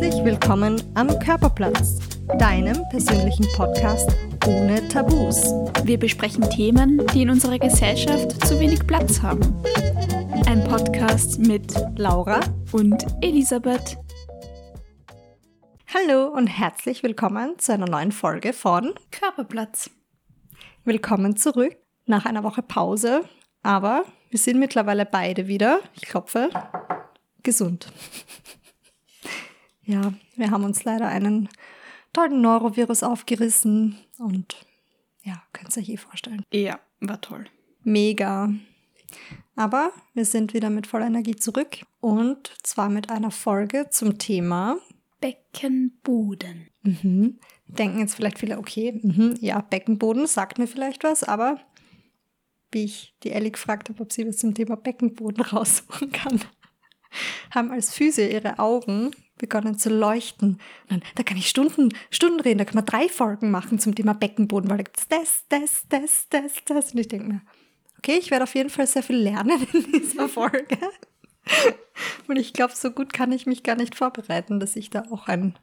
Herzlich willkommen am Körperplatz, deinem persönlichen Podcast ohne Tabus. Wir besprechen Themen, die in unserer Gesellschaft zu wenig Platz haben. Ein Podcast mit Laura und Elisabeth. Hallo und herzlich willkommen zu einer neuen Folge von Körperplatz. Willkommen zurück nach einer Woche Pause, aber wir sind mittlerweile beide wieder, ich klopfe, gesund. Ja, wir haben uns leider einen tollen Neurovirus aufgerissen und ja, könnt ihr euch eh vorstellen. Ja, war toll. Mega. Aber wir sind wieder mit voller Energie zurück und zwar mit einer Folge zum Thema Beckenboden. Mhm. Denken jetzt vielleicht viele, okay, mhm, ja, Beckenboden sagt mir vielleicht was, aber wie ich die Ellie gefragt habe, ob sie was zum Thema Beckenboden raussuchen kann, haben als Füße ihre Augen begonnen zu leuchten. Dann, da kann ich Stunden, Stunden reden, da kann man drei Folgen machen zum Thema Beckenboden, weil da gibt es das, das, das, das, das. Und ich denke mir, okay, ich werde auf jeden Fall sehr viel lernen in dieser Folge. Und ich glaube, so gut kann ich mich gar nicht vorbereiten, dass ich da auch ein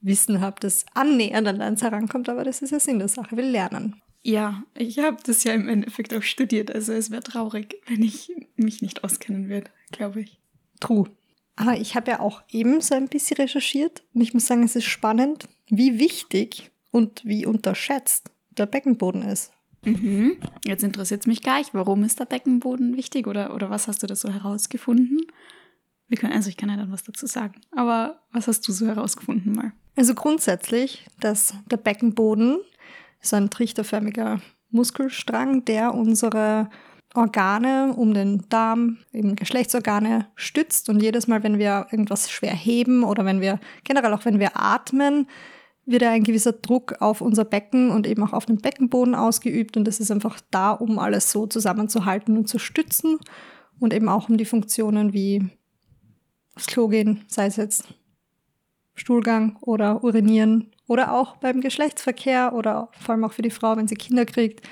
Wissen habe, das annähernd an eins herankommt, aber das ist ja Sinn der Sache, wir lernen. Ja, ich habe das ja im Endeffekt auch studiert, also es wäre traurig, wenn ich mich nicht auskennen würde, glaube ich. True. Aber ich habe ja auch eben so ein bisschen recherchiert und ich muss sagen, es ist spannend, wie wichtig und wie unterschätzt der Beckenboden ist. Mhm. Jetzt interessiert es mich gleich, warum ist der Beckenboden wichtig oder, oder was hast du da so herausgefunden? Wir können, also ich kann ja dann was dazu sagen, aber was hast du so herausgefunden mal? Also grundsätzlich, dass der Beckenboden so ein trichterförmiger Muskelstrang, der unsere Organe um den Darm, eben Geschlechtsorgane stützt. Und jedes Mal, wenn wir irgendwas schwer heben oder wenn wir, generell auch wenn wir atmen, wird ein gewisser Druck auf unser Becken und eben auch auf den Beckenboden ausgeübt. Und das ist einfach da, um alles so zusammenzuhalten und zu stützen. Und eben auch um die Funktionen wie aufs Klo gehen, sei es jetzt Stuhlgang oder Urinieren oder auch beim Geschlechtsverkehr oder vor allem auch für die Frau, wenn sie Kinder kriegt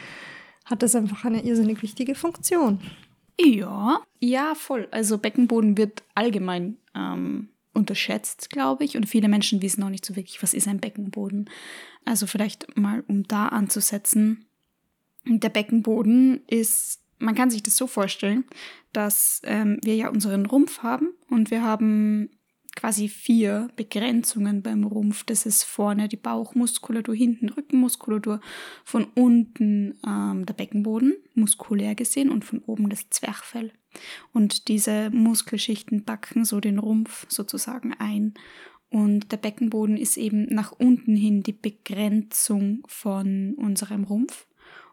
hat das einfach eine irrsinnig wichtige Funktion. Ja, ja, voll. Also Beckenboden wird allgemein ähm, unterschätzt, glaube ich. Und viele Menschen wissen auch nicht so wirklich, was ist ein Beckenboden. Also vielleicht mal, um da anzusetzen. Der Beckenboden ist, man kann sich das so vorstellen, dass ähm, wir ja unseren Rumpf haben und wir haben quasi vier Begrenzungen beim Rumpf. Das ist vorne die Bauchmuskulatur, hinten Rückenmuskulatur, von unten ähm, der Beckenboden, muskulär gesehen, und von oben das Zwerchfell. Und diese Muskelschichten backen so den Rumpf sozusagen ein. Und der Beckenboden ist eben nach unten hin die Begrenzung von unserem Rumpf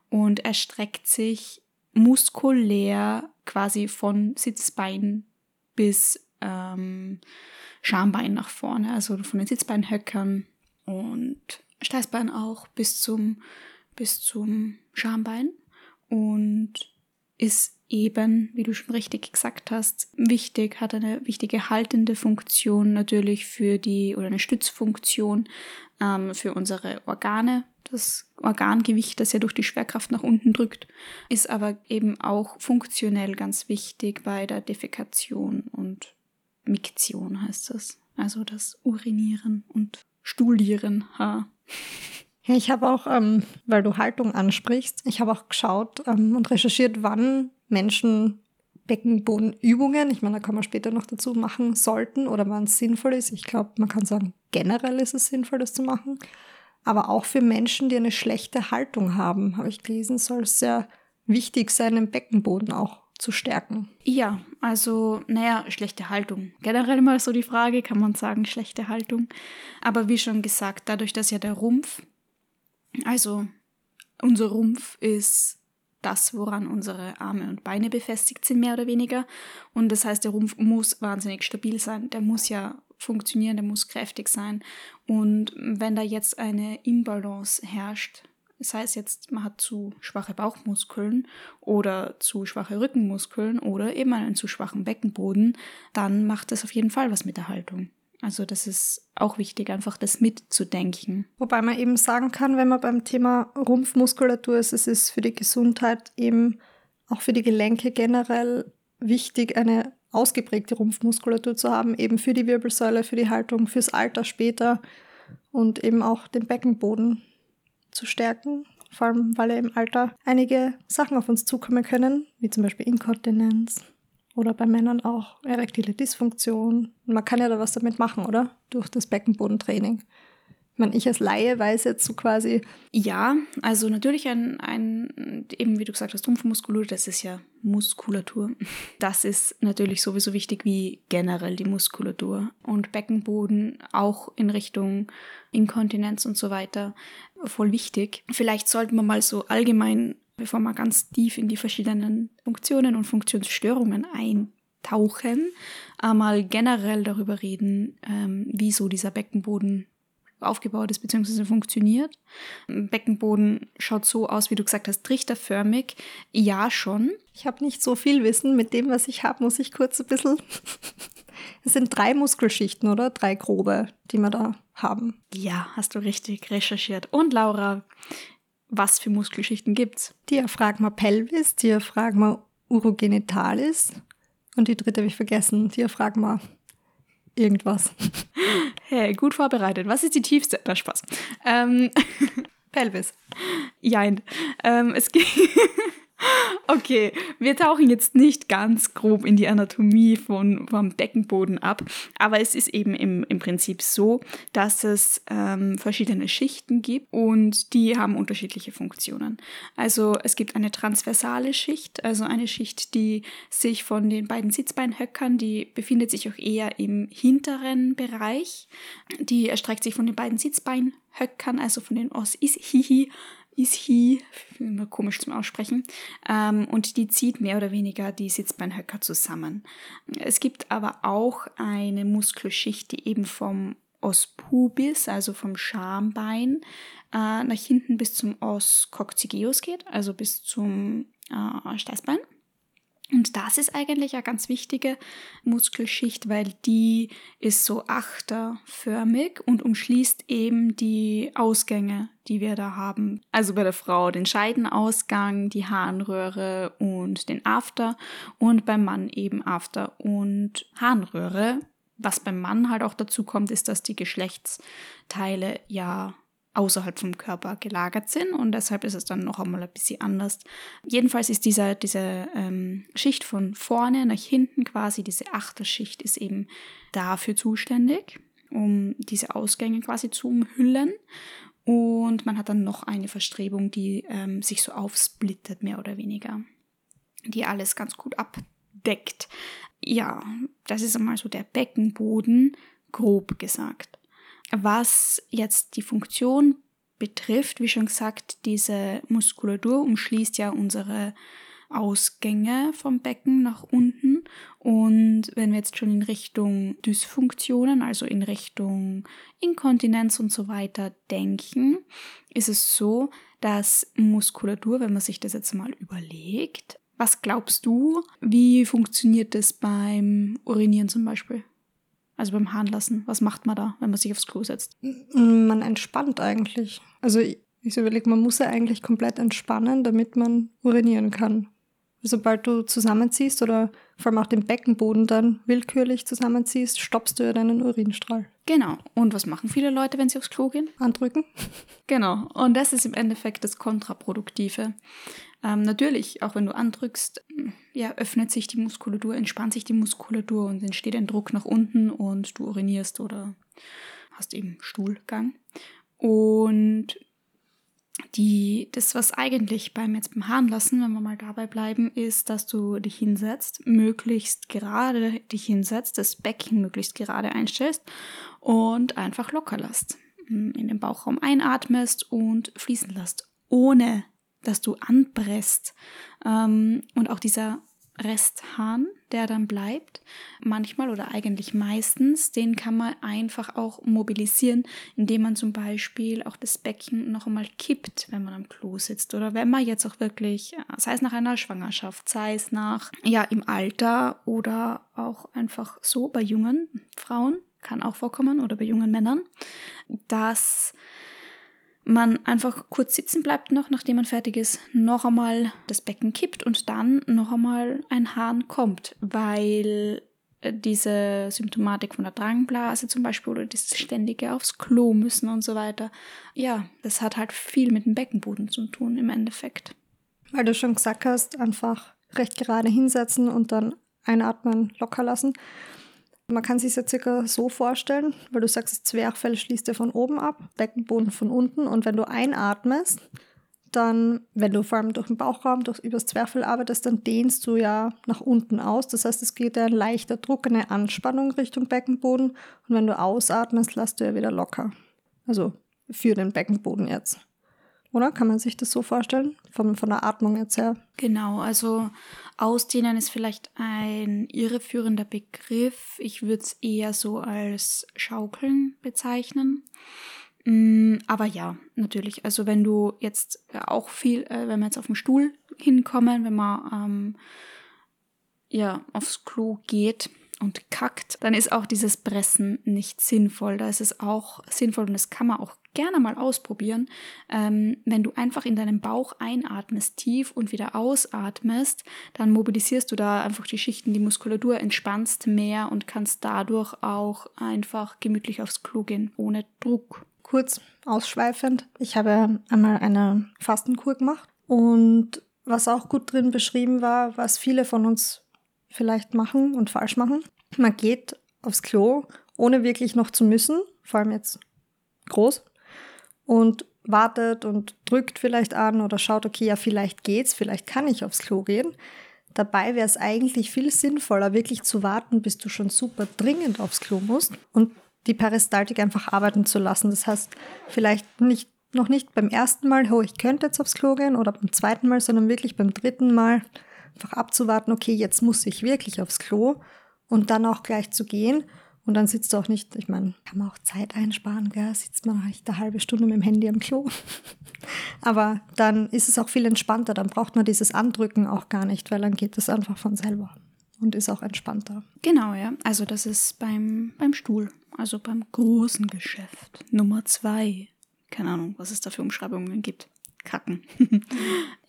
und erstreckt sich muskulär quasi von Sitzbein bis ähm, Schambein nach vorne, also von den Sitzbeinhöckern und Steißbein auch bis zum, bis zum Schambein und ist eben, wie du schon richtig gesagt hast, wichtig, hat eine wichtige haltende Funktion natürlich für die oder eine Stützfunktion ähm, für unsere Organe. Das Organgewicht, das ja durch die Schwerkraft nach unten drückt, ist aber eben auch funktionell ganz wichtig bei der Defekation und Miktion heißt das. Also das Urinieren und Stuhlieren. Ha. Ja, ich habe auch, ähm, weil du Haltung ansprichst, ich habe auch geschaut ähm, und recherchiert, wann Menschen Beckenbodenübungen, ich meine, da kann man später noch dazu machen, sollten oder wann es sinnvoll ist. Ich glaube, man kann sagen, generell ist es sinnvoll, das zu machen. Aber auch für Menschen, die eine schlechte Haltung haben, habe ich gelesen, soll es sehr wichtig sein, den Beckenboden auch zu stärken? Ja, also, naja, schlechte Haltung. Generell mal so die Frage, kann man sagen, schlechte Haltung. Aber wie schon gesagt, dadurch, dass ja der Rumpf, also unser Rumpf ist das, woran unsere Arme und Beine befestigt sind, mehr oder weniger. Und das heißt, der Rumpf muss wahnsinnig stabil sein. Der muss ja funktionieren, der muss kräftig sein. Und wenn da jetzt eine Imbalance herrscht, das heißt jetzt, man hat zu schwache Bauchmuskeln oder zu schwache Rückenmuskeln oder eben einen zu schwachen Beckenboden, dann macht das auf jeden Fall was mit der Haltung. Also das ist auch wichtig, einfach das mitzudenken. Wobei man eben sagen kann, wenn man beim Thema Rumpfmuskulatur ist, es ist für die Gesundheit eben auch für die Gelenke generell wichtig, eine ausgeprägte Rumpfmuskulatur zu haben, eben für die Wirbelsäule, für die Haltung, fürs Alter später und eben auch den Beckenboden zu stärken. Vor allem, weil ja im Alter einige Sachen auf uns zukommen können, wie zum Beispiel Inkontinenz oder bei Männern auch erektile Dysfunktion. Man kann ja da was damit machen, oder? Durch das Beckenbodentraining. Ich meine, ich als Laie weiß jetzt so quasi. Ja, also natürlich ein, ein, eben wie du gesagt hast, Rumpfmuskulatur, das ist ja Muskulatur. Das ist natürlich sowieso wichtig wie generell die Muskulatur. Und Beckenboden auch in Richtung Inkontinenz und so weiter voll wichtig. Vielleicht sollten wir mal so allgemein, bevor wir ganz tief in die verschiedenen Funktionen und Funktionsstörungen eintauchen, einmal generell darüber reden, ähm, wieso dieser Beckenboden aufgebaut ist bzw. funktioniert. Beckenboden schaut so aus, wie du gesagt hast, trichterförmig. Ja, schon. Ich habe nicht so viel Wissen. Mit dem, was ich habe, muss ich kurz ein bisschen. Es sind drei Muskelschichten, oder? Drei grobe, die wir da haben. Ja, hast du richtig recherchiert. Und Laura, was für Muskelschichten gibt's? Diaphragma pelvis, Diaphragma urogenitalis und die dritte habe ich vergessen, Diaphragma irgendwas. Hey, gut vorbereitet. Was ist die tiefste? Na, Spaß. Ähm, Pelvis. Jein. Ähm, es geht. Okay, wir tauchen jetzt nicht ganz grob in die Anatomie von, vom Beckenboden ab, aber es ist eben im, im Prinzip so, dass es ähm, verschiedene Schichten gibt und die haben unterschiedliche Funktionen. Also es gibt eine transversale Schicht, also eine Schicht, die sich von den beiden Sitzbeinhöckern, die befindet sich auch eher im hinteren Bereich, die erstreckt sich von den beiden Sitzbeinhöckern, also von den Os Ist he, immer komisch zum Aussprechen, ähm, und die zieht mehr oder weniger die Sitzbeinhöcker zusammen. Es gibt aber auch eine Muskelschicht, die eben vom Os pubis, also vom Schambein, äh, nach hinten bis zum Os coccygeus geht, also bis zum äh, Steißbein. Und das ist eigentlich eine ganz wichtige Muskelschicht, weil die ist so achterförmig und umschließt eben die Ausgänge, die wir da haben. Also bei der Frau den Scheidenausgang, die Harnröhre und den After und beim Mann eben After und Harnröhre. Was beim Mann halt auch dazu kommt, ist, dass die Geschlechtsteile ja außerhalb vom Körper gelagert sind und deshalb ist es dann noch einmal ein bisschen anders. Jedenfalls ist diese, diese ähm, Schicht von vorne nach hinten quasi, diese Achterschicht ist eben dafür zuständig, um diese Ausgänge quasi zu umhüllen. Und man hat dann noch eine Verstrebung, die ähm, sich so aufsplittet, mehr oder weniger, die alles ganz gut abdeckt. Ja, das ist einmal so der Beckenboden, grob gesagt. Was jetzt die Funktion betrifft, wie schon gesagt, diese Muskulatur umschließt ja unsere Ausgänge vom Becken nach unten. Und wenn wir jetzt schon in Richtung Dysfunktionen, also in Richtung Inkontinenz und so weiter denken, ist es so, dass Muskulatur, wenn man sich das jetzt mal überlegt, was glaubst du, wie funktioniert das beim Urinieren zum Beispiel? Also beim Harnlassen, was macht man da, wenn man sich aufs Klo setzt? Man entspannt eigentlich. Also ich, ich überlege, man muss ja eigentlich komplett entspannen, damit man urinieren kann. Sobald du zusammenziehst oder vor allem auch den Beckenboden dann willkürlich zusammenziehst, stoppst du ja deinen Urinstrahl. Genau. Und was machen viele Leute, wenn sie aufs Klo gehen? Andrücken. Genau. Und das ist im Endeffekt das Kontraproduktive. Ähm, natürlich, auch wenn du andrückst, ja, öffnet sich die Muskulatur, entspannt sich die Muskulatur und entsteht ein Druck nach unten und du urinierst oder hast eben Stuhlgang. Und die, das, was eigentlich beim jetzt beim Haaren lassen, wenn wir mal dabei bleiben, ist, dass du dich hinsetzt, möglichst gerade dich hinsetzt, das Becken möglichst gerade einstellst und einfach locker lässt. In den Bauchraum einatmest und fließen lässt, ohne dass du anpresst. Ähm, und auch dieser Resthahn, der dann bleibt, manchmal oder eigentlich meistens, den kann man einfach auch mobilisieren, indem man zum Beispiel auch das Becken noch einmal kippt, wenn man am Klo sitzt. Oder wenn man jetzt auch wirklich, äh, sei es nach einer Schwangerschaft, sei es nach, ja, im Alter oder auch einfach so bei jungen Frauen, kann auch vorkommen, oder bei jungen Männern, dass man einfach kurz sitzen bleibt noch, nachdem man fertig ist, noch einmal das Becken kippt und dann noch einmal ein Hahn kommt, weil äh, diese Symptomatik von der Drangblase zum Beispiel oder dieses ständige aufs Klo müssen und so weiter. Ja, das hat halt viel mit dem Beckenboden zu tun im Endeffekt. Weil du schon gesagt hast, einfach recht gerade hinsetzen und dann einatmen, locker lassen. Man kann sich ja circa so vorstellen, weil du sagst, das Zwerchfell schließt ja von oben ab, Beckenboden von unten und wenn du einatmest, dann, wenn du vor allem durch den Bauchraum, durch übers Zwerchfell arbeitest, dann dehnst du ja nach unten aus. Das heißt, es geht ja ein leichter Druck, eine Anspannung Richtung Beckenboden. Und wenn du ausatmest, lässt du ja wieder locker. Also für den Beckenboden jetzt. Oder kann man sich das so vorstellen? Von, von der Atmung jetzt her? Genau, also Ausdehnen ist vielleicht ein irreführender Begriff. Ich würde es eher so als Schaukeln bezeichnen. Mm, aber ja, natürlich. Also wenn du jetzt auch viel, äh, wenn wir jetzt auf den Stuhl hinkommen, wenn man ähm, ja aufs Klo geht und kackt, dann ist auch dieses Pressen nicht sinnvoll. Da ist es auch sinnvoll und das kann man auch gerne mal ausprobieren, ähm, wenn du einfach in deinen Bauch einatmest tief und wieder ausatmest, dann mobilisierst du da einfach die Schichten, die Muskulatur, entspannst mehr und kannst dadurch auch einfach gemütlich aufs Klo gehen, ohne Druck. Kurz ausschweifend, ich habe einmal eine Fastenkur gemacht und was auch gut drin beschrieben war, was viele von uns vielleicht machen und falsch machen. Man geht aufs Klo, ohne wirklich noch zu müssen, vor allem jetzt groß, und wartet und drückt vielleicht an oder schaut, okay, ja, vielleicht geht's, vielleicht kann ich aufs Klo gehen. Dabei wäre es eigentlich viel sinnvoller, wirklich zu warten, bis du schon super dringend aufs Klo musst und die Peristaltik einfach arbeiten zu lassen. Das heißt, vielleicht nicht, noch nicht beim ersten Mal, oh, ich könnte jetzt aufs Klo gehen oder beim zweiten Mal, sondern wirklich beim dritten Mal einfach abzuwarten, okay, jetzt muss ich wirklich aufs Klo und dann auch gleich zu gehen und dann sitzt du auch nicht, ich meine, kann man auch Zeit einsparen, gell? sitzt man nicht eine halbe Stunde mit dem Handy am Klo. Aber dann ist es auch viel entspannter, dann braucht man dieses Andrücken auch gar nicht, weil dann geht es einfach von selber und ist auch entspannter. Genau, ja. Also das ist beim, beim Stuhl, also beim großen Geschäft. Nummer zwei. Keine Ahnung, was es da für Umschreibungen gibt kacken.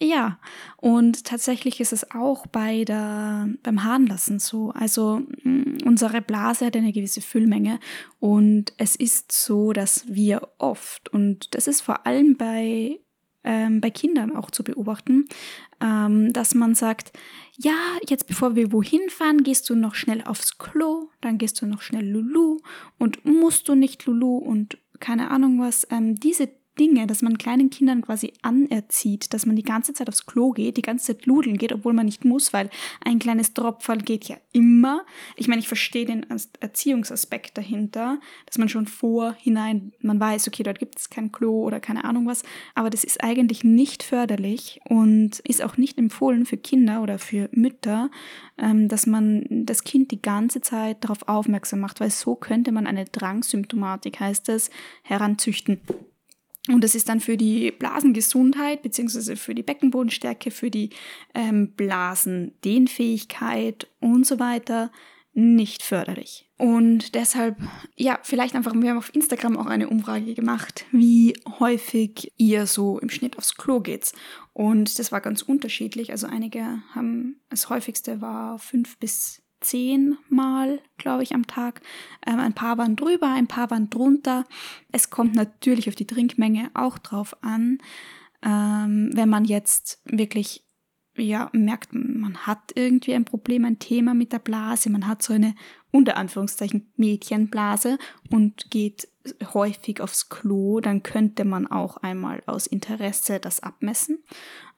ja, und tatsächlich ist es auch bei der, beim Harnlassen so. Also mm, unsere Blase hat eine gewisse Füllmenge und es ist so, dass wir oft, und das ist vor allem bei, ähm, bei Kindern auch zu beobachten, ähm, dass man sagt, ja, jetzt bevor wir wohin fahren, gehst du noch schnell aufs Klo, dann gehst du noch schnell Lulu und musst du nicht Lulu und keine Ahnung was. Ähm, diese Dinge, dass man kleinen Kindern quasi anerzieht, dass man die ganze Zeit aufs Klo geht, die ganze Zeit ludeln geht, obwohl man nicht muss, weil ein kleines Tropfall geht ja immer. Ich meine, ich verstehe den Erziehungsaspekt dahinter, dass man schon vorhinein, man weiß, okay, dort gibt es kein Klo oder keine Ahnung was, aber das ist eigentlich nicht förderlich und ist auch nicht empfohlen für Kinder oder für Mütter, ähm, dass man das Kind die ganze Zeit darauf aufmerksam macht, weil so könnte man eine Drangsymptomatik, heißt es, heranzüchten. Und das ist dann für die Blasengesundheit beziehungsweise für die Beckenbodenstärke, für die ähm, Blasendehnfähigkeit und so weiter nicht förderlich. Und deshalb, ja, vielleicht einfach, wir haben auf Instagram auch eine Umfrage gemacht, wie häufig ihr so im Schnitt aufs Klo geht. Und das war ganz unterschiedlich. Also einige haben, das häufigste war fünf bis zehnmal, glaube ich, am Tag. Ähm, ein paar waren drüber, ein paar waren drunter. Es kommt natürlich auf die Trinkmenge auch drauf an. Ähm, wenn man jetzt wirklich ja, merkt, man hat irgendwie ein Problem, ein Thema mit der Blase, man hat so eine unter Anführungszeichen Mädchenblase und geht häufig aufs Klo, dann könnte man auch einmal aus Interesse das abmessen.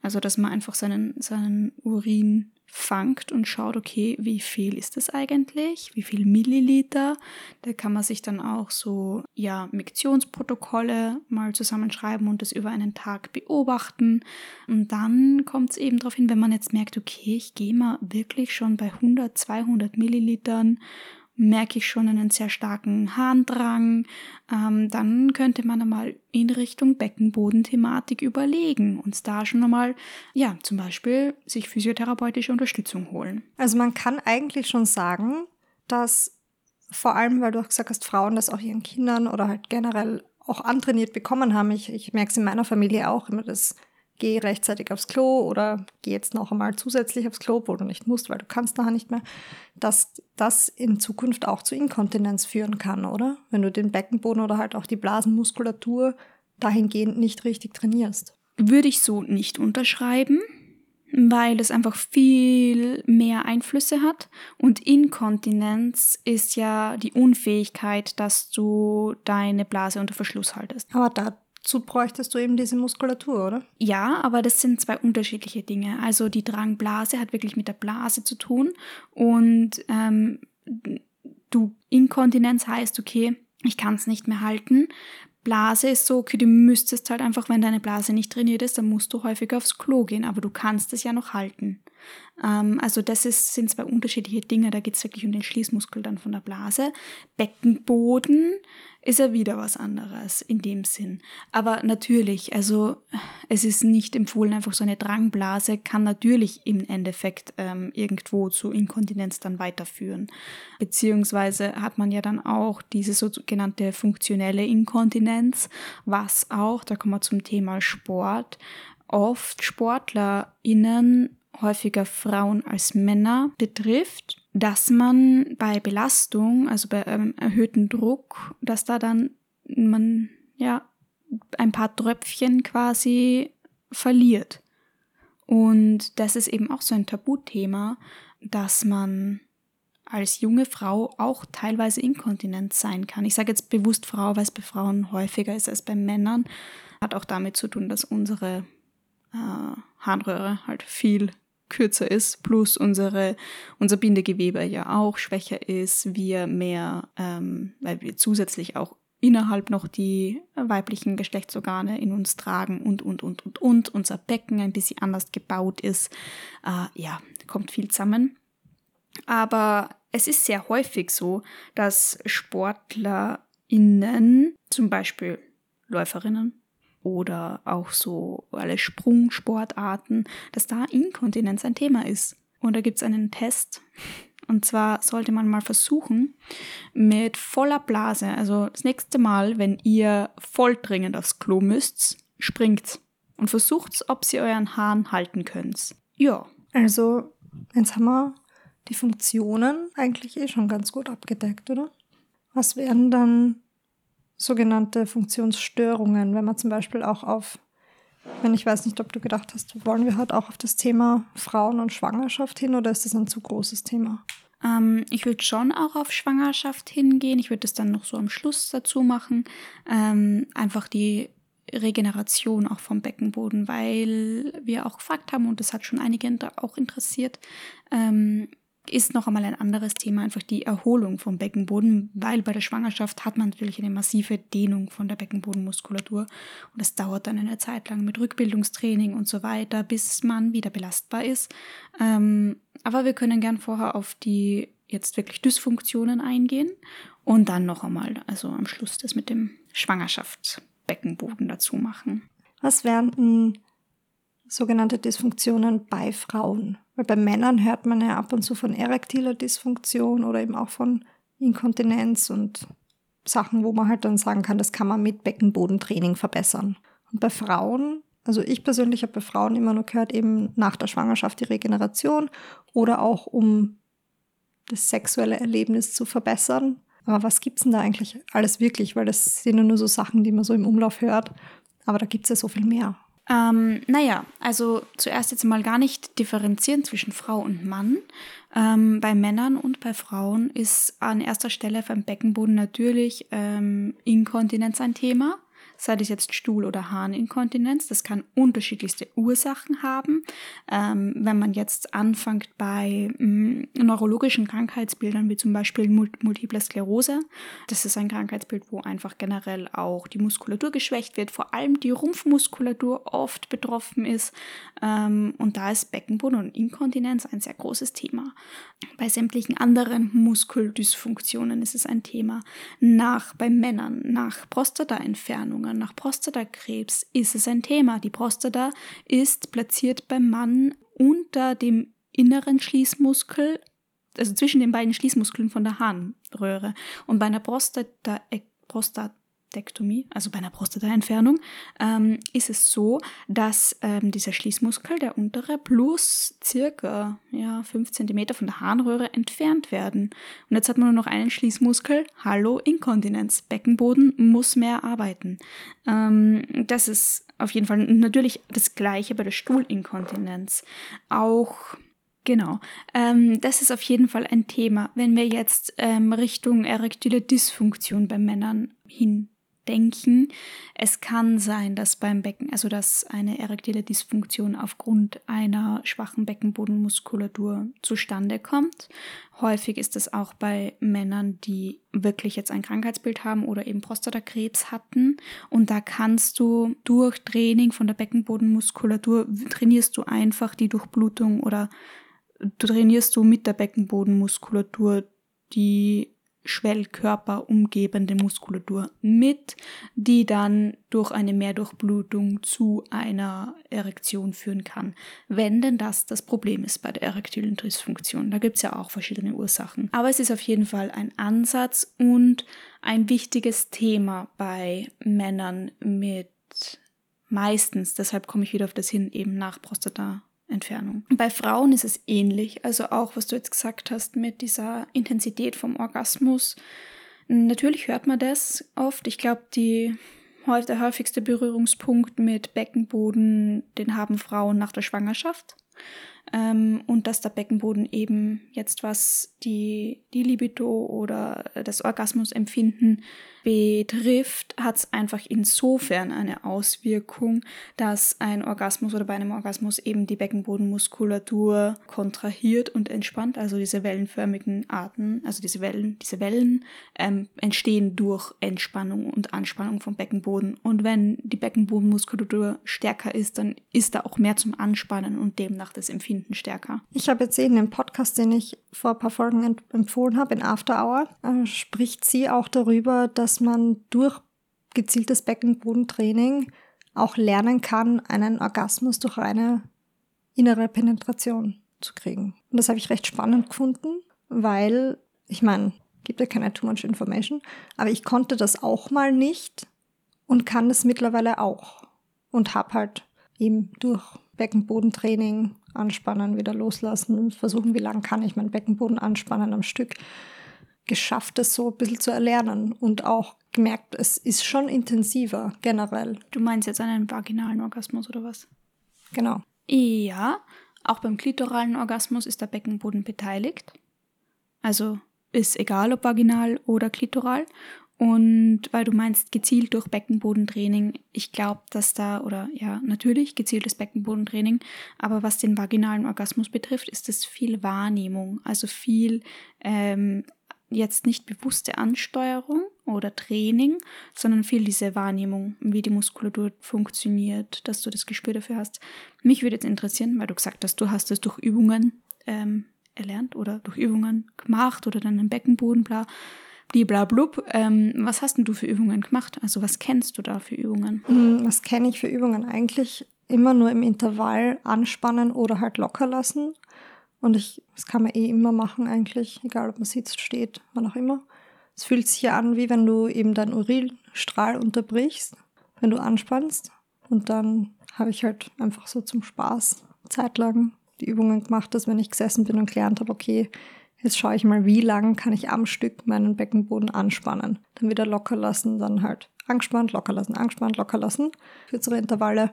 Also, dass man einfach seinen, seinen Urin fangt und schaut, okay, wie viel ist das eigentlich? Wie viel Milliliter? Da kann man sich dann auch so, ja, Miktionsprotokolle mal zusammenschreiben und das über einen Tag beobachten. Und dann kommt es eben darauf hin, wenn man jetzt merkt, okay, ich gehe mal wirklich schon bei 100, 200 Millilitern merke ich schon einen sehr starken Harndrang, ähm, dann könnte man einmal in Richtung Beckenbodenthematik überlegen und da schon einmal, ja, zum Beispiel sich physiotherapeutische Unterstützung holen. Also man kann eigentlich schon sagen, dass vor allem, weil du auch gesagt hast, Frauen das auch ihren Kindern oder halt generell auch antrainiert bekommen haben. Ich, ich merke es in meiner Familie auch immer, dass geh rechtzeitig aufs Klo oder geh jetzt noch einmal zusätzlich aufs Klo, obwohl du nicht musst, weil du kannst nachher nicht mehr, dass das in Zukunft auch zu Inkontinenz führen kann, oder? Wenn du den Beckenboden oder halt auch die Blasenmuskulatur dahingehend nicht richtig trainierst. Würde ich so nicht unterschreiben, weil es einfach viel mehr Einflüsse hat. Und Inkontinenz ist ja die Unfähigkeit, dass du deine Blase unter Verschluss haltest. Aber da Dazu bräuchtest du eben diese Muskulatur, oder? Ja, aber das sind zwei unterschiedliche Dinge. Also die Drangblase hat wirklich mit der Blase zu tun und ähm, du Inkontinenz heißt, okay, ich kann es nicht mehr halten. Blase ist so, okay, du müsstest halt einfach, wenn deine Blase nicht trainiert ist, dann musst du häufiger aufs Klo gehen, aber du kannst es ja noch halten. Ähm, also das ist, sind zwei unterschiedliche Dinge, da geht es wirklich um den Schließmuskel dann von der Blase. Beckenboden ist ja wieder was anderes in dem Sinn. Aber natürlich, also es ist nicht empfohlen, einfach so eine Drangblase kann natürlich im Endeffekt ähm, irgendwo zu Inkontinenz dann weiterführen. Beziehungsweise hat man ja dann auch diese sogenannte funktionelle Inkontinenz, was auch, da kommen wir zum Thema Sport, oft SportlerInnen häufiger Frauen als Männer betrifft dass man bei Belastung, also bei ähm, erhöhtem Druck, dass da dann man ja ein paar Tröpfchen quasi verliert. Und das ist eben auch so ein Tabuthema, dass man als junge Frau auch teilweise inkontinent sein kann. Ich sage jetzt bewusst Frau, weil es bei Frauen häufiger ist als bei Männern. Hat auch damit zu tun, dass unsere äh, Harnröhre halt viel kürzer ist, plus unsere, unser Bindegewebe ja auch schwächer ist, wir mehr, ähm, weil wir zusätzlich auch innerhalb noch die weiblichen Geschlechtsorgane in uns tragen und, und, und, und, und, unser Becken ein bisschen anders gebaut ist. Äh, ja, kommt viel zusammen. Aber es ist sehr häufig so, dass SportlerInnen, zum Beispiel Läuferinnen, oder auch so alle Sprungsportarten, dass da Inkontinenz ein Thema ist. Und da gibt es einen Test. Und zwar sollte man mal versuchen, mit voller Blase, also das nächste Mal, wenn ihr voll dringend aufs Klo müsst, springt und versucht, ob sie euren Hahn halten könnt. Ja. Also, jetzt haben wir die Funktionen eigentlich eh schon ganz gut abgedeckt, oder? Was wären dann sogenannte Funktionsstörungen, wenn man zum Beispiel auch auf, wenn ich weiß nicht, ob du gedacht hast, wollen wir halt auch auf das Thema Frauen und Schwangerschaft hin oder ist das ein zu großes Thema? Ähm, ich würde schon auch auf Schwangerschaft hingehen. Ich würde das dann noch so am Schluss dazu machen. Ähm, einfach die Regeneration auch vom Beckenboden, weil wir auch gefragt haben und das hat schon einige auch interessiert, ähm, ist noch einmal ein anderes Thema, einfach die Erholung vom Beckenboden, weil bei der Schwangerschaft hat man natürlich eine massive Dehnung von der Beckenbodenmuskulatur und das dauert dann eine Zeit lang mit Rückbildungstraining und so weiter, bis man wieder belastbar ist. Ähm, aber wir können gern vorher auf die jetzt wirklich Dysfunktionen eingehen und dann noch einmal, also am Schluss das mit dem Schwangerschaftsbeckenboden dazu machen. Was wären sogenannte Dysfunktionen bei Frauen? Weil bei Männern hört man ja ab und zu von erektiler Dysfunktion oder eben auch von Inkontinenz und Sachen, wo man halt dann sagen kann, das kann man mit Beckenbodentraining verbessern. Und bei Frauen, also ich persönlich habe bei Frauen immer nur gehört, eben nach der Schwangerschaft die Regeneration oder auch um das sexuelle Erlebnis zu verbessern. Aber was gibt es denn da eigentlich alles wirklich? Weil das sind ja nur so Sachen, die man so im Umlauf hört. Aber da gibt es ja so viel mehr. Ähm, naja, also zuerst jetzt mal gar nicht differenzieren zwischen Frau und Mann. Ähm, bei Männern und bei Frauen ist an erster Stelle beim Beckenboden natürlich ähm, Inkontinenz ein Thema sei das jetzt Stuhl- oder Harninkontinenz. Das kann unterschiedlichste Ursachen haben. Ähm, wenn man jetzt anfängt bei mh, mm, neurologischen Krankheitsbildern, wie zum Beispiel Multiple Sklerose, das ist ein Krankheitsbild, wo einfach generell auch die Muskulatur geschwächt wird, vor allem die Rumpfmuskulatur oft betroffen ist. Ähm, und da ist Beckenboden und Inkontinenz ein sehr großes Thema. Bei sämtlichen anderen Muskeldysfunktionen ist es ein Thema. Nach bei Männern, nach Prostataentfernungen, Untersuchungen nach Prostatakrebs ist es ein Thema. Die Prostata ist platziert beim Mann unter dem inneren Schließmuskel, also zwischen den beiden Schließmuskeln von der Harnröhre. Und bei einer Prostata, Prostat, Prostatektomie, also bei einer Prostataentfernung, ähm, ist es so, dass ähm, dieser Schließmuskel, der untere, plus circa ja, 5 cm von der Harnröhre entfernt werden. Und jetzt hat man nur noch einen Schließmuskel. Hallo, Inkontinenz. Beckenboden muss mehr arbeiten. Ähm, das ist auf jeden Fall natürlich das Gleiche bei der Stuhlinkontinenz. Auch Genau. Ähm, das ist auf jeden Fall ein Thema. Wenn wir jetzt ähm, Richtung erektile Dysfunktion bei Männern hindenken, es kann sein, dass beim Becken, also dass eine erektile Dysfunktion aufgrund einer schwachen Beckenbodenmuskulatur zustande kommt. Häufig ist es auch bei Männern, die wirklich jetzt ein Krankheitsbild haben oder eben Prostatakrebs hatten. Und da kannst du durch Training von der Beckenbodenmuskulatur trainierst du einfach die Durchblutung oder trainierst du mit der Beckenbodenmuskulatur die Schwellkörper umgebende Muskulatur mit, die dann durch eine Mehrdurchblutung zu einer Erektion führen kann. Wenn denn das das Problem ist bei der erektilen Dysfunktion. Da gibt es ja auch verschiedene Ursachen. Aber es ist auf jeden Fall ein Ansatz und ein wichtiges Thema bei Männern mit meistens, deshalb komme ich wieder auf das hin, eben nach Prostata Entfernung. Bei Frauen ist es ähnlich, also auch was du jetzt gesagt hast mit dieser Intensität vom Orgasmus. Natürlich hört man das oft. Ich glaube, die der häufigste Berührungspunkt mit Beckenboden, den haben Frauen nach der Schwangerschaft ähm, und dass der Beckenboden eben jetzt was die, die Libido oder das Orgasmusempfinden betrifft, hat es einfach insofern eine Auswirkung, dass ein Orgasmus oder bei einem Orgasmus eben die Beckenbodenmuskulatur kontrahiert und entspannt, also diese wellenförmigen Arten, also diese Wellen, diese Wellen ähm, entstehen durch Entspannung und Anspannung vom Beckenboden. Und wenn die Beckenbodenmuskulatur stärker ist, dann ist da auch mehr zum Anspannen und demnach das Empfinden stärker. Ich habe jetzt in dem Podcast, den ich vor ein paar Folgen empfohlen habe, in After Hour, äh, spricht sie auch darüber, dass man durch gezieltes Beckenbodentraining auch lernen kann, einen Orgasmus durch eine innere Penetration zu kriegen. Und das habe ich recht spannend gefunden, weil, ich meine, gibt ja keine too much information, aber ich konnte das auch mal nicht und kann es mittlerweile auch. Und habe halt eben durch Beckenbodentraining anspannen, wieder loslassen und versuchen, wie lange kann ich meinen Beckenboden anspannen am Stück, geschafft, das so ein bisschen zu erlernen und auch gemerkt, es ist schon intensiver generell. Du meinst jetzt einen vaginalen Orgasmus oder was? Genau. Ja, auch beim klitoralen Orgasmus ist der Beckenboden beteiligt. Also ist egal, ob vaginal oder klitoral. Und weil du meinst, gezielt durch Beckenbodentraining, ich glaube, dass da, oder ja, natürlich gezieltes Beckenbodentraining, aber was den vaginalen Orgasmus betrifft, ist es viel Wahrnehmung, also viel ähm, jetzt nicht bewusste Ansteuerung oder Training, sondern viel diese Wahrnehmung, wie die Muskulatur funktioniert, dass du das Gespür dafür hast. Mich würde jetzt interessieren, weil du gesagt hast, du hast es durch Übungen ähm, erlernt oder durch Übungen gemacht oder dann im Beckenboden, bla bliblablub. Ähm, was hast denn du für Übungen gemacht? Also was kennst du da für Übungen? Hm, was kenne ich für Übungen? Eigentlich immer nur im Intervall anspannen oder halt locker lassen. Und ich, das kann man eh immer machen eigentlich, egal ob man sitzt, steht, wann auch immer. Es fühlt sich ja an, wie wenn du eben deinen Urinstrahl unterbrichst, wenn du anspannst. Und dann habe ich halt einfach so zum Spaß zeitlang die Übungen gemacht, dass wenn ich gesessen bin und gelernt habe, okay, Jetzt schaue ich mal, wie lang kann ich am Stück meinen Beckenboden anspannen. Dann wieder locker lassen, dann halt angespannt, locker lassen, angespannt, locker lassen. Kürzere Intervalle.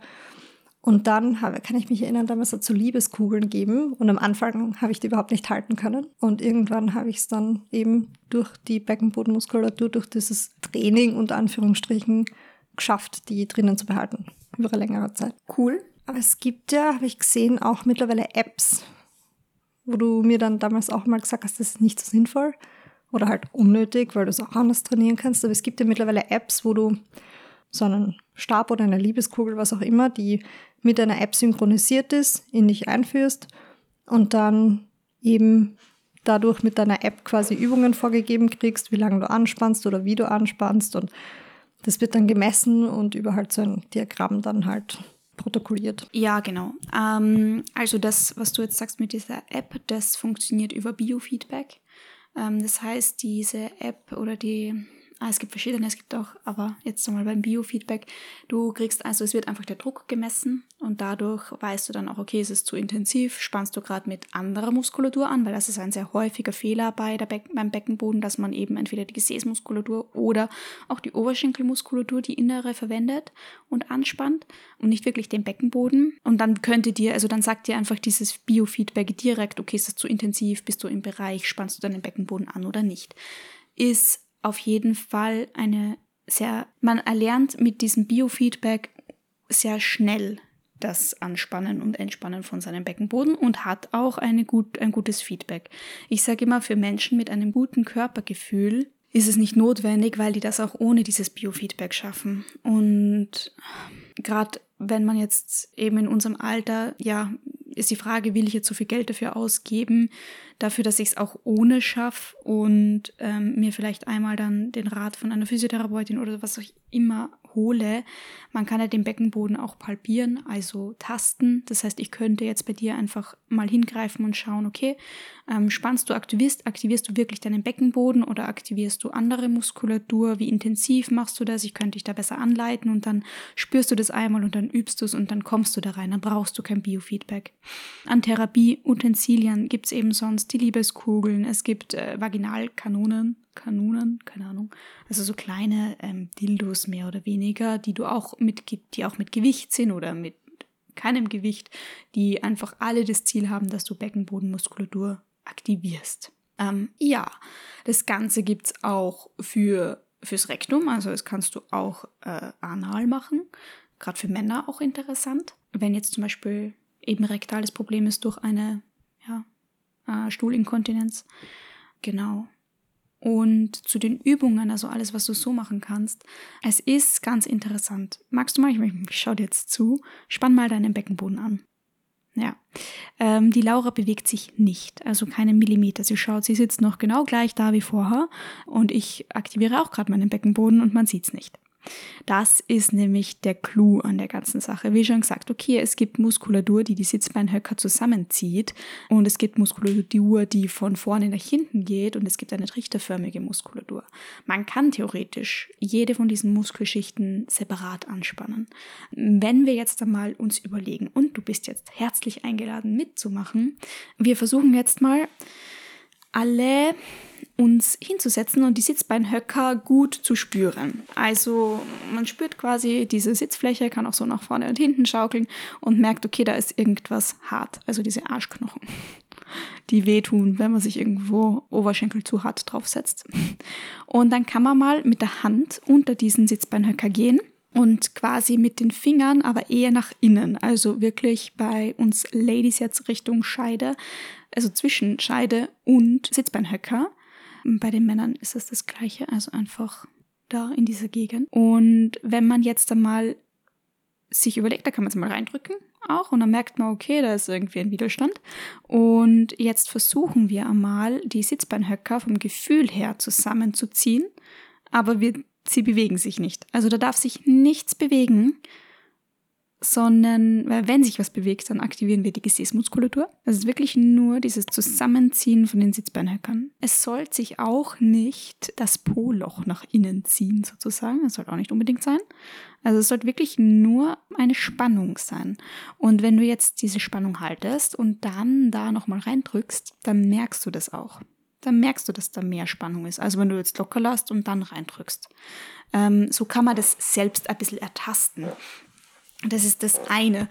Und dann habe, kann ich mich erinnern, damals hat es so Liebeskugeln gegeben und am Anfang habe ich die überhaupt nicht halten können. Und irgendwann habe ich es dann eben durch die Beckenbodenmuskulatur, durch dieses Training unter Anführungsstrichen geschafft, die drinnen zu behalten. Über eine längere Zeit. Cool. Aber es gibt ja, habe ich gesehen, auch mittlerweile Apps, wo du mir dann damals auch mal gesagt hast, das ist nicht so sinnvoll oder halt unnötig, weil du es auch anders trainieren kannst. Aber es gibt ja mittlerweile Apps, wo du so einen Stab oder eine Liebeskugel, was auch immer, die mit einer App synchronisiert ist, in dich einführst und dann eben dadurch mit deiner App quasi Übungen vorgegeben kriegst, wie lange du anspannst oder wie du anspannst und das wird dann gemessen und über halt so ein Diagramm dann halt protokolliert. Ja, genau. Ähm, also das, was du jetzt sagst mit dieser App, das funktioniert über Biofeedback. Ähm, das heißt, diese App oder die Ah, es gibt verschiedene, es gibt auch, aber jetzt einmal beim Biofeedback, du kriegst also, es wird einfach der Druck gemessen und dadurch weißt du dann auch, okay, ist es zu intensiv, spannst du gerade mit anderer Muskulatur an, weil das ist ein sehr häufiger Fehler bei der Be beim Beckenboden, dass man eben entweder die Gesäßmuskulatur oder auch die Oberschenkelmuskulatur, die innere verwendet und anspannt und nicht wirklich den Beckenboden. Und dann könnte dir, also dann sagt dir einfach dieses Biofeedback direkt, okay, ist das zu intensiv, bist du im Bereich, spannst du dann den Beckenboden an oder nicht. Ist auf jeden Fall eine sehr, man erlernt mit diesem Biofeedback sehr schnell das Anspannen und Entspannen von seinem Beckenboden und hat auch eine gut, ein gutes Feedback. Ich sage immer, für Menschen mit einem guten Körpergefühl ist es nicht notwendig, weil die das auch ohne dieses Biofeedback schaffen. Und gerade wenn man jetzt eben in unserem Alter, ja, ist die Frage, will ich jetzt so viel Geld dafür ausgeben, dafür, dass ich es auch ohne schaffe und ähm, mir vielleicht einmal dann den Rat von einer Physiotherapeutin oder was auch immer hole. Man kann ja den Beckenboden auch palpieren, also tasten. Das heißt, ich könnte jetzt bei dir einfach mal hingreifen und schauen, okay, ähm, spannst du, aktivierst, aktivierst du wirklich deinen Beckenboden oder aktivierst du andere Muskulatur? Wie intensiv machst du das? Ich könnte dich da besser anleiten und dann spürst du das einmal und dann übst du es und dann kommst du da rein. Dann brauchst du kein Biofeedback. An Therapieutensilien gibt es eben sonst die Liebeskugeln, es gibt äh, Vaginalkanonen, Kanonen, keine Ahnung. Also so kleine ähm, Dildos mehr oder weniger, die du auch mit, die auch mit Gewicht sind oder mit keinem Gewicht, die einfach alle das Ziel haben, dass du Beckenbodenmuskulatur aktivierst. Ähm, ja, das Ganze gibt es auch für, fürs Rektum, also das kannst du auch äh, anal machen. Gerade für Männer auch interessant. Wenn jetzt zum Beispiel eben rektales Problem ist durch eine ja, äh, Stuhlinkontinenz. Genau. Und zu den Übungen, also alles, was du so machen kannst. Es ist ganz interessant. Magst du mal, ich, ich schau dir jetzt zu, spann mal deinen Beckenboden an. Ja. Ähm, die Laura bewegt sich nicht, also keinen Millimeter. Sie schaut, sie sitzt noch genau gleich da wie vorher und ich aktiviere auch gerade meinen Beckenboden und man sieht's nicht. Das ist nämlich der Clou an der ganzen Sache. Wie schon gesagt, okay, es gibt Muskulatur, die die Sitzbeinhöcker zusammenzieht und es gibt Muskulatur, die von vorne nach hinten geht und es gibt eine trichterförmige Muskulatur. Man kann theoretisch jede von diesen Muskelschichten separat anspannen. Wenn wir jetzt einmal uns überlegen und du bist jetzt herzlich eingeladen mitzumachen, wir versuchen jetzt mal alle uns hinzusetzen und die Sitzbeinhöcker gut zu spüren. Also man spürt quasi diese Sitzfläche, kann auch so nach vorne und hinten schaukeln und merkt, okay, da ist irgendwas hart. Also diese Arschknochen, die wehtun, wenn man sich irgendwo Oberschenkel zu hart draufsetzt. Und dann kann man mal mit der Hand unter diesen Sitzbeinhöcker gehen und quasi mit den Fingern, aber eher nach innen. Also wirklich bei uns Ladies jetzt Richtung Scheide, also zwischen Scheide und Sitzbeinhöcker. Bei den Männern ist es das gleiche, also einfach da in dieser Gegend. Und wenn man jetzt einmal sich überlegt, da kann man es mal reindrücken auch und dann merkt man, okay, da ist irgendwie ein Widerstand. Und jetzt versuchen wir einmal die Sitzbeinhöcker vom Gefühl her zusammenzuziehen, aber wir, sie bewegen sich nicht. Also da darf sich nichts bewegen sondern wenn sich was bewegt, dann aktivieren wir die Gesäßmuskulatur. Das ist wirklich nur dieses Zusammenziehen von den Sitzbeinhöckern. Es soll sich auch nicht das Po-Loch nach innen ziehen, sozusagen. Das soll auch nicht unbedingt sein. Also es sollte wirklich nur eine Spannung sein. Und wenn du jetzt diese Spannung haltest und dann da nochmal reindrückst, dann merkst du das auch. Dann merkst du, dass da mehr Spannung ist. Also wenn du jetzt locker lässt und dann reindrückst. Ähm, so kann man das selbst ein bisschen ertasten. Das ist das eine,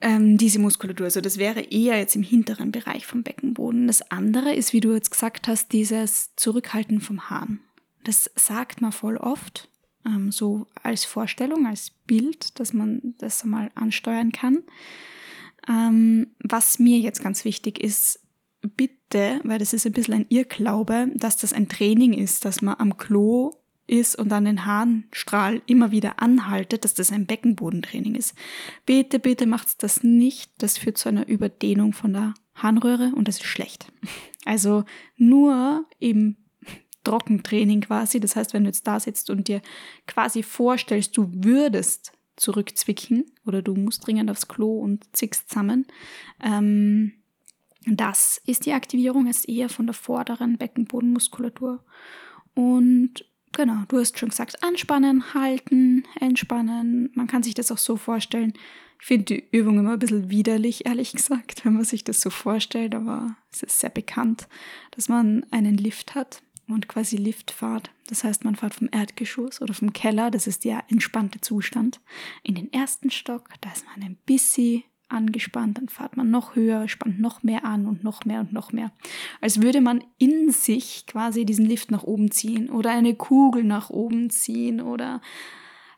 ähm, diese Muskulatur. Also das wäre eher jetzt im hinteren Bereich vom Beckenboden. Das andere ist, wie du jetzt gesagt hast, dieses Zurückhalten vom Hahn. Das sagt man voll oft, ähm, so als Vorstellung, als Bild, dass man das mal ansteuern kann. Ähm, was mir jetzt ganz wichtig ist, bitte, weil das ist ein bisschen ein Irrglaube, dass das ein Training ist, dass man am Klo ist und dann den Harnstrahl immer wieder anhaltet, dass das ein Beckenbodentraining ist. Bitte, bitte macht das nicht. Das führt zu einer Überdehnung von der Harnröhre und das ist schlecht. Also nur im Trockentraining quasi. Das heißt, wenn du jetzt da sitzt und dir quasi vorstellst, du würdest zurückzwicken oder du musst dringend aufs Klo und zickst zusammen. Ähm, das ist die Aktivierung, ist eher von der vorderen Beckenbodenmuskulatur. Und genau, du hast schon gesagt, anspannen, halten, entspannen. Man kann sich das auch so vorstellen. Ich finde die Übung immer ein bisschen widerlich, ehrlich gesagt, wenn man sich das so vorstellt, aber es ist sehr bekannt, dass man einen Lift hat und quasi Liftfahrt. Das heißt, man fährt vom Erdgeschoss oder vom Keller, das ist der entspannte Zustand, in den ersten Stock, da ist man ein bisschen angespannt, dann fährt man noch höher, spannt noch mehr an und noch mehr und noch mehr. Als würde man in sich quasi diesen Lift nach oben ziehen oder eine Kugel nach oben ziehen oder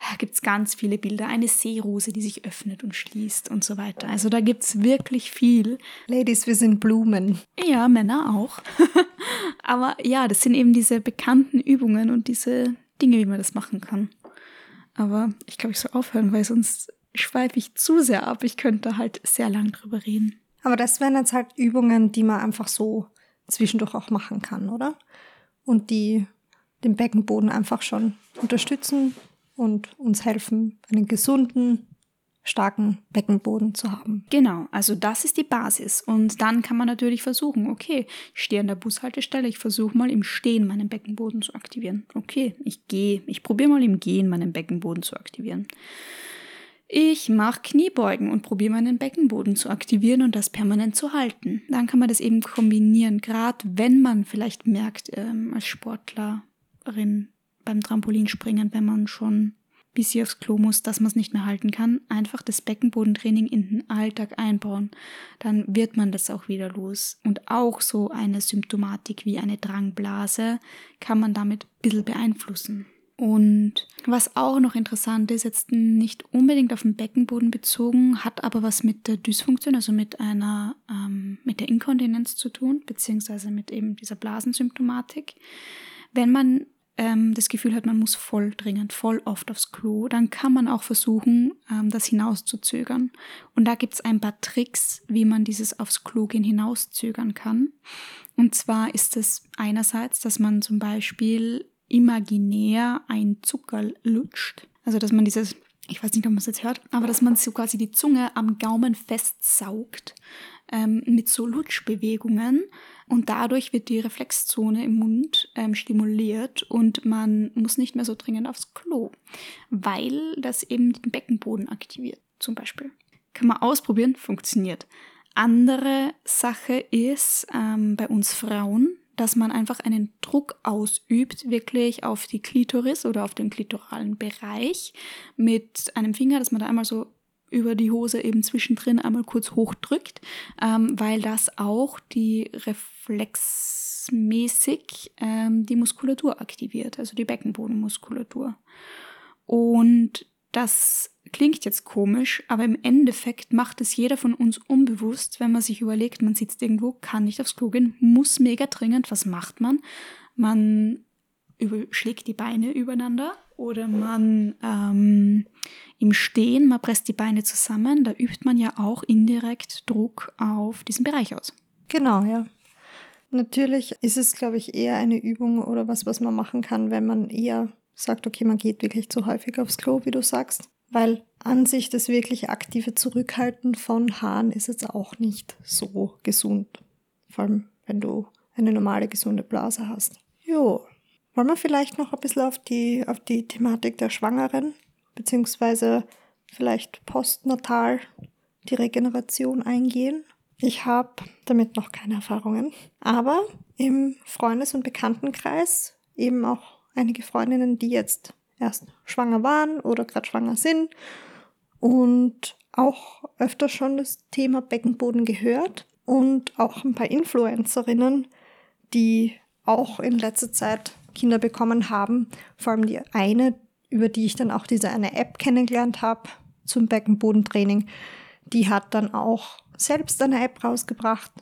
da gibt es ganz viele Bilder. Eine Seerose, die sich öffnet und schließt und so weiter. Also da gibt es wirklich viel. Ladies, wir sind Blumen. Ja, Männer auch. Aber ja, das sind eben diese bekannten Übungen und diese Dinge, wie man das machen kann. Aber ich glaube, ich soll aufhören, weil sonst schweife ich zu sehr ab. Ich könnte halt sehr lang drüber reden. Aber das wären jetzt halt Übungen, die man einfach so zwischendurch auch machen kann, oder? Und die den Beckenboden einfach schon unterstützen und uns helfen, einen gesunden, starken Beckenboden zu haben. Genau, also das ist die Basis. Und dann kann man natürlich versuchen, okay, ich stehe an der Bushaltestelle, ich versuche mal im Stehen meinen Beckenboden zu aktivieren. Okay, ich gehe, ich probiere mal im Gehen meinen Beckenboden zu aktivieren. Ich mache Kniebeugen und probiere meinen Beckenboden zu aktivieren und das permanent zu halten. Dann kann man das eben kombinieren, gerade wenn man vielleicht merkt, ähm, als Sportlerin beim Trampolinspringen, wenn man schon bis sie aufs Klo muss, dass man es nicht mehr halten kann, einfach das Beckenbodentraining in den Alltag einbauen. Dann wird man das auch wieder los. Und auch so eine Symptomatik wie eine Drangblase kann man damit ein bisschen beeinflussen. Und was auch noch interessant ist, jetzt nicht unbedingt auf den Beckenboden bezogen, hat aber was mit der Dysfunktion, also mit einer, ähm, mit der Inkontinenz zu tun, beziehungsweise mit eben dieser Blasensymptomatik. Wenn man ähm, das Gefühl hat, man muss voll dringend, voll oft aufs Klo, dann kann man auch versuchen, ähm, das hinauszuzögern. Und da gibt es ein paar Tricks, wie man dieses aufs Klo gehen hinauszögern kann. Und zwar ist es einerseits, dass man zum Beispiel imaginär ein Zuckerl lutscht. Also dass man dieses, ich weiß nicht, ob man es jetzt hört, aber dass man so quasi die Zunge am Gaumen festsaugt ähm, mit so Lutschbewegungen und dadurch wird die Reflexzone im Mund ähm, stimuliert und man muss nicht mehr so dringend aufs Klo, weil das eben den Beckenboden aktiviert, zum Beispiel. Kann man ausprobieren, funktioniert. Andere Sache ist ähm, bei uns Frauen, dass man einfach einen Druck ausübt, wirklich auf die Klitoris oder auf den klitoralen Bereich mit einem Finger, dass man da einmal so über die Hose eben zwischendrin einmal kurz hochdrückt, ähm, weil das auch die reflexmäßig ähm, die Muskulatur aktiviert, also die Beckenbodenmuskulatur. Und das klingt jetzt komisch, aber im Endeffekt macht es jeder von uns unbewusst, wenn man sich überlegt, man sitzt irgendwo, kann nicht aufs Klo gehen, muss mega dringend, was macht man? Man überschlägt die Beine übereinander oder man ähm, im Stehen, man presst die Beine zusammen, da übt man ja auch indirekt Druck auf diesen Bereich aus. Genau, ja. Natürlich ist es, glaube ich, eher eine Übung oder was, was man machen kann, wenn man eher sagt, okay, man geht wirklich zu häufig aufs Klo, wie du sagst. Weil an sich das wirklich aktive Zurückhalten von Haaren ist jetzt auch nicht so gesund. Vor allem, wenn du eine normale, gesunde Blase hast. Jo. Wollen wir vielleicht noch ein bisschen auf die, auf die Thematik der Schwangeren, beziehungsweise vielleicht postnatal die Regeneration eingehen? Ich habe damit noch keine Erfahrungen, aber im Freundes- und Bekanntenkreis eben auch einige Freundinnen, die jetzt erst schwanger waren oder gerade schwanger sind und auch öfter schon das Thema Beckenboden gehört und auch ein paar Influencerinnen, die auch in letzter Zeit Kinder bekommen haben. Vor allem die eine, über die ich dann auch diese eine App kennengelernt habe zum Beckenbodentraining, die hat dann auch selbst eine App rausgebracht,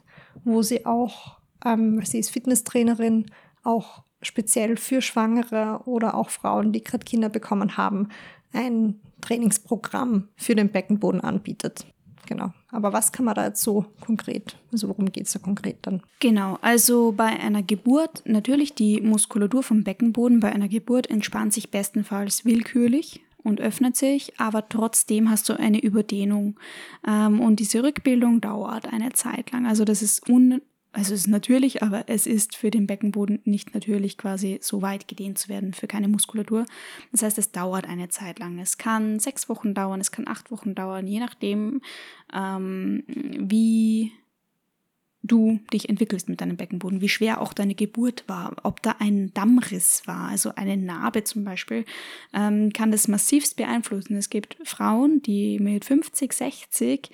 wo sie auch, ähm, sie ist Fitnesstrainerin, auch speziell für Schwangere oder auch Frauen, die gerade Kinder bekommen haben, ein Trainingsprogramm für den Beckenboden anbietet. Genau. Aber was kann man da jetzt so konkret, also worum geht es da konkret dann? Genau, also bei einer Geburt, natürlich die Muskulatur vom Beckenboden bei einer Geburt entspannt sich bestenfalls willkürlich und öffnet sich, aber trotzdem hast du eine Überdehnung. Ähm, und diese Rückbildung dauert eine Zeit lang. Also das ist un also es ist natürlich, aber es ist für den Beckenboden nicht natürlich, quasi so weit gedehnt zu werden für keine Muskulatur. Das heißt, es dauert eine Zeit lang. Es kann sechs Wochen dauern, es kann acht Wochen dauern, je nachdem, ähm, wie du dich entwickelst mit deinem Beckenboden, wie schwer auch deine Geburt war, ob da ein Dammriss war, also eine Narbe zum Beispiel, ähm, kann das massivst beeinflussen. Es gibt Frauen, die mit 50, 60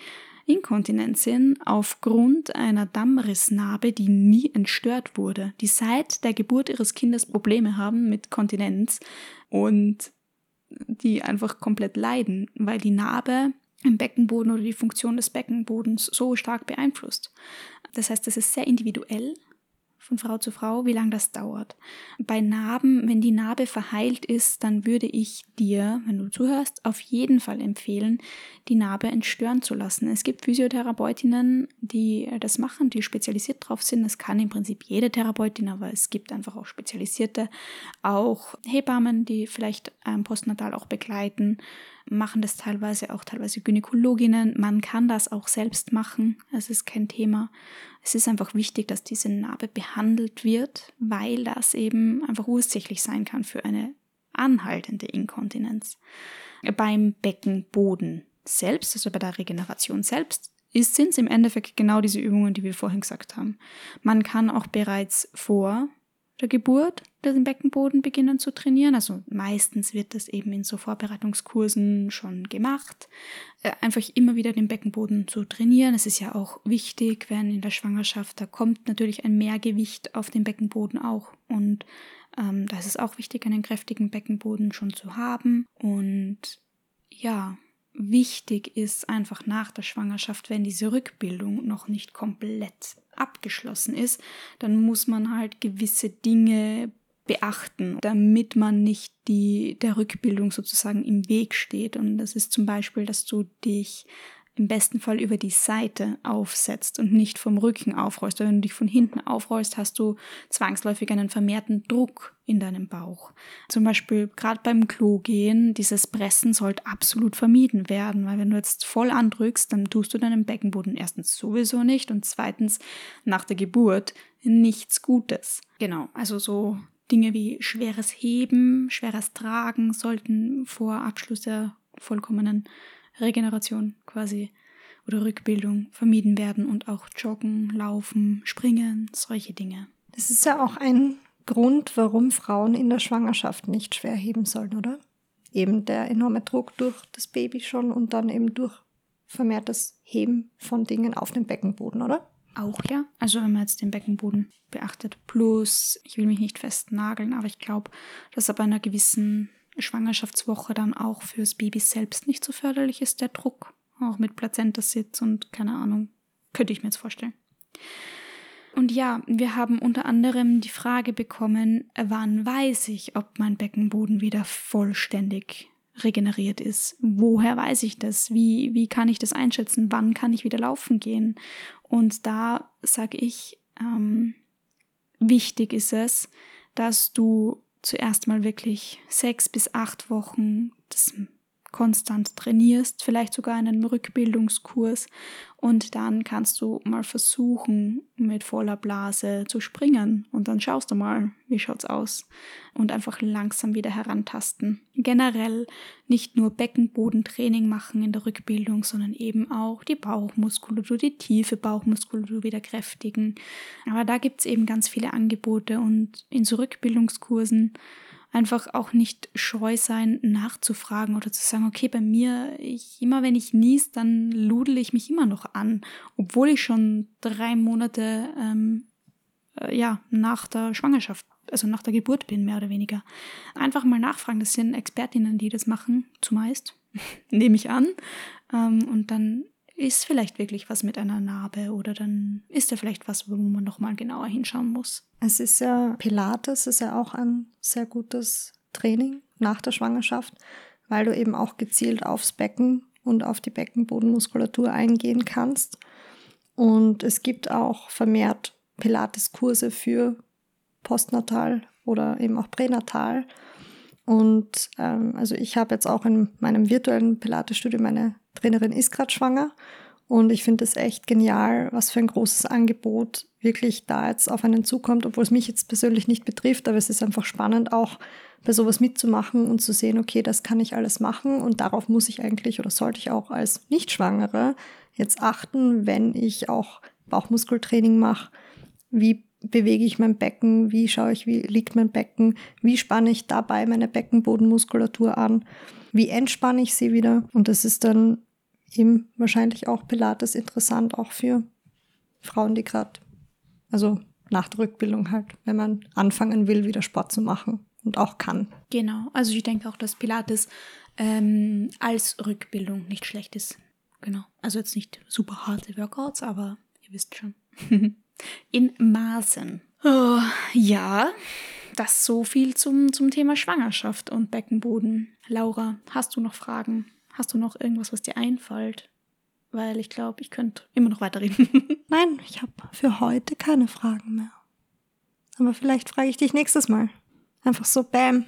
inkontinent sind aufgrund einer Dammrissnarbe, die nie entstört wurde, die seit der Geburt ihres Kindes Probleme haben mit Kontinenz und die einfach komplett leiden, weil die Narbe im Beckenboden oder die Funktion des Beckenbodens so stark beeinflusst. Das heißt, das ist sehr individuell von Frau zu Frau, wie lange das dauert. Bei Narben, wenn die Narbe verheilt ist, dann würde ich dir, wenn du zuhörst, auf jeden Fall empfehlen, die Narbe entstören zu lassen. Es gibt Physiotherapeutinnen, die das machen, die spezialisiert drauf sind. Das kann im Prinzip jede Therapeutin, aber es gibt einfach auch spezialisierte, auch Hebammen, die vielleicht ähm, postnatal auch begleiten machen das teilweise auch teilweise Gynäkologinnen. Man kann das auch selbst machen. Es ist kein Thema. Es ist einfach wichtig, dass diese Narbe behandelt wird, weil das eben einfach ursächlich sein kann für eine anhaltende Inkontinenz. Beim Beckenboden selbst, also bei der Regeneration selbst, sind es im Endeffekt genau diese Übungen, die wir vorhin gesagt haben. Man kann auch bereits vor der Geburt den Beckenboden beginnen zu trainieren. Also meistens wird das eben in so Vorbereitungskursen schon gemacht. Äh, einfach immer wieder den Beckenboden zu trainieren. Es ist ja auch wichtig, wenn in der Schwangerschaft, da kommt natürlich ein Mehrgewicht auf den Beckenboden auch. Und ähm, da ist es auch wichtig, einen kräftigen Beckenboden schon zu haben. Und ja, wichtig ist einfach nach der Schwangerschaft, wenn diese Rückbildung noch nicht komplett abgeschlossen ist, dann muss man halt gewisse Dinge beachten, damit man nicht die, der Rückbildung sozusagen im Weg steht. Und das ist zum Beispiel, dass du dich im besten Fall über die Seite aufsetzt und nicht vom Rücken aufrollst. Weil wenn du dich von hinten aufrollst, hast du zwangsläufig einen vermehrten Druck in deinem Bauch. Zum Beispiel gerade beim Klo gehen, dieses Pressen sollte absolut vermieden werden, weil wenn du jetzt voll andrückst, dann tust du deinem Beckenboden erstens sowieso nicht und zweitens nach der Geburt nichts Gutes. Genau, also so Dinge wie schweres Heben, schweres Tragen sollten vor Abschluss der vollkommenen Regeneration quasi oder Rückbildung vermieden werden und auch Joggen, Laufen, Springen, solche Dinge. Das ist ja auch ein Grund, warum Frauen in der Schwangerschaft nicht schwer heben sollen, oder? Eben der enorme Druck durch das Baby schon und dann eben durch vermehrtes Heben von Dingen auf dem Beckenboden, oder? Auch ja. Also wenn man jetzt den Beckenboden beachtet. Plus, ich will mich nicht festnageln, aber ich glaube, dass ab einer gewissen Schwangerschaftswoche dann auch fürs Baby selbst nicht so förderlich ist, der Druck. Auch mit Plazentasitz und keine Ahnung. Könnte ich mir jetzt vorstellen. Und ja, wir haben unter anderem die Frage bekommen, wann weiß ich, ob mein Beckenboden wieder vollständig regeneriert ist? Woher weiß ich das? Wie, wie kann ich das einschätzen? Wann kann ich wieder laufen gehen? Und da sage ich, ähm, wichtig ist es, dass du zuerst mal wirklich sechs bis acht Wochen das konstant trainierst, vielleicht sogar einen Rückbildungskurs und dann kannst du mal versuchen, mit voller Blase zu springen und dann schaust du mal, wie schaut's aus und einfach langsam wieder herantasten. Generell nicht nur Beckenbodentraining machen in der Rückbildung, sondern eben auch die Bauchmuskulatur, die tiefe Bauchmuskulatur wieder kräftigen. Aber da gibt's eben ganz viele Angebote und in so Rückbildungskursen einfach auch nicht scheu sein, nachzufragen oder zu sagen, okay, bei mir, ich, immer wenn ich nies, dann ludel ich mich immer noch an, obwohl ich schon drei Monate ähm, äh, ja, nach der Schwangerschaft, also nach der Geburt bin, mehr oder weniger. Einfach mal nachfragen, das sind Expertinnen, die das machen, zumeist, nehme ich an. Ähm, und dann ist vielleicht wirklich was mit einer Narbe oder dann ist da vielleicht was, wo man nochmal genauer hinschauen muss. Es ist ja Pilates, ist ja auch ein sehr gutes Training nach der Schwangerschaft, weil du eben auch gezielt aufs Becken und auf die Beckenbodenmuskulatur eingehen kannst. Und es gibt auch vermehrt Pilates-Kurse für postnatal oder eben auch pränatal. Und ähm, also ich habe jetzt auch in meinem virtuellen Pilates-Studio meine Trainerin ist gerade schwanger Und ich finde es echt genial, was für ein großes Angebot wirklich da jetzt auf einen zukommt, obwohl es mich jetzt persönlich nicht betrifft, aber es ist einfach spannend, auch bei sowas mitzumachen und zu sehen, okay, das kann ich alles machen und darauf muss ich eigentlich oder sollte ich auch als Nichtschwangere jetzt achten, wenn ich auch Bauchmuskeltraining mache. Wie bewege ich mein Becken? Wie schaue ich, wie liegt mein Becken? Wie spanne ich dabei meine Beckenbodenmuskulatur an? Wie entspanne ich sie wieder? Und das ist dann eben wahrscheinlich auch Pilates interessant, auch für Frauen, die gerade, also nach der Rückbildung halt, wenn man anfangen will, wieder Sport zu machen und auch kann. Genau, also ich denke auch, dass Pilates ähm, als Rückbildung nicht schlecht ist. Genau, also jetzt nicht super harte Workouts, aber ihr wisst schon. In Maßen. Oh, ja, das so viel zum, zum Thema Schwangerschaft und Beckenboden. Laura, hast du noch Fragen? Hast du noch irgendwas, was dir einfällt? Weil ich glaube, ich könnte immer noch weiterreden. Nein, ich habe für heute keine Fragen mehr. Aber vielleicht frage ich dich nächstes Mal. Einfach so, bam,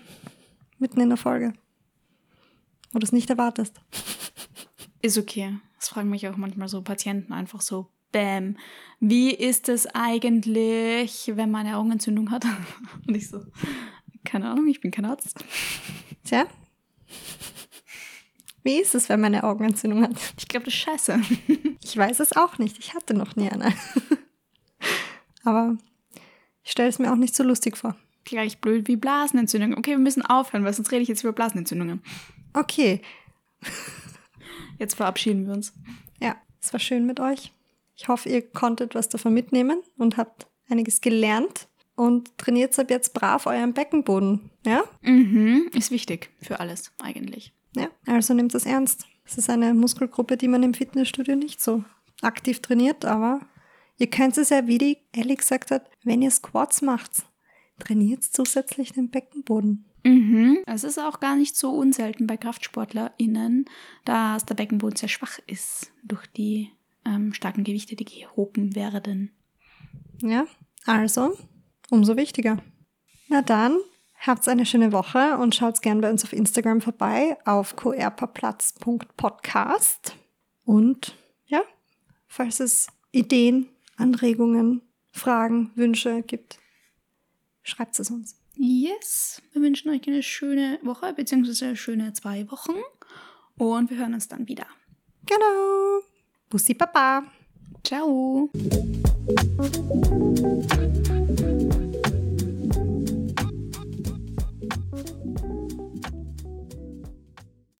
mitten in der Folge. Wo du es nicht erwartest. Ist okay. Das fragen mich auch manchmal so Patienten einfach so, bam, wie ist es eigentlich, wenn man eine Augenentzündung hat? Und ich so, keine Ahnung, ich bin kein Arzt. Tja, wie ist es, wenn man eine Augenentzündung hat? Ich glaube, das ist scheiße. Ich weiß es auch nicht. Ich hatte noch nie eine. Aber ich stelle es mir auch nicht so lustig vor. Gleich blöd wie Blasenentzündung. Okay, wir müssen aufhören, weil sonst rede ich jetzt über Blasenentzündungen. Okay. Jetzt verabschieden wir uns. Ja, es war schön mit euch. Ich hoffe, ihr konntet was davon mitnehmen und habt einiges gelernt und trainiert ab jetzt brav euren Beckenboden. Ja? Mhm, ist wichtig für alles eigentlich. Ja, also nehmt das ernst. Es ist eine Muskelgruppe, die man im Fitnessstudio nicht so aktiv trainiert, aber ihr könnt es ja, wie die Ellie gesagt hat, wenn ihr Squats macht, trainiert zusätzlich den Beckenboden. Mhm. Es ist auch gar nicht so unselten bei KraftsportlerInnen, dass der Beckenboden sehr schwach ist durch die ähm, starken Gewichte, die gehoben werden. Ja, also umso wichtiger. Na dann, Habt eine schöne Woche und schaut gern bei uns auf Instagram vorbei auf coerperplatz.podcast. Und ja, falls es Ideen, Anregungen, Fragen, Wünsche gibt, schreibt es uns. Yes, wir wünschen euch eine schöne Woche bzw. schöne zwei Wochen und wir hören uns dann wieder. Genau. Bussi Papa. Ciao.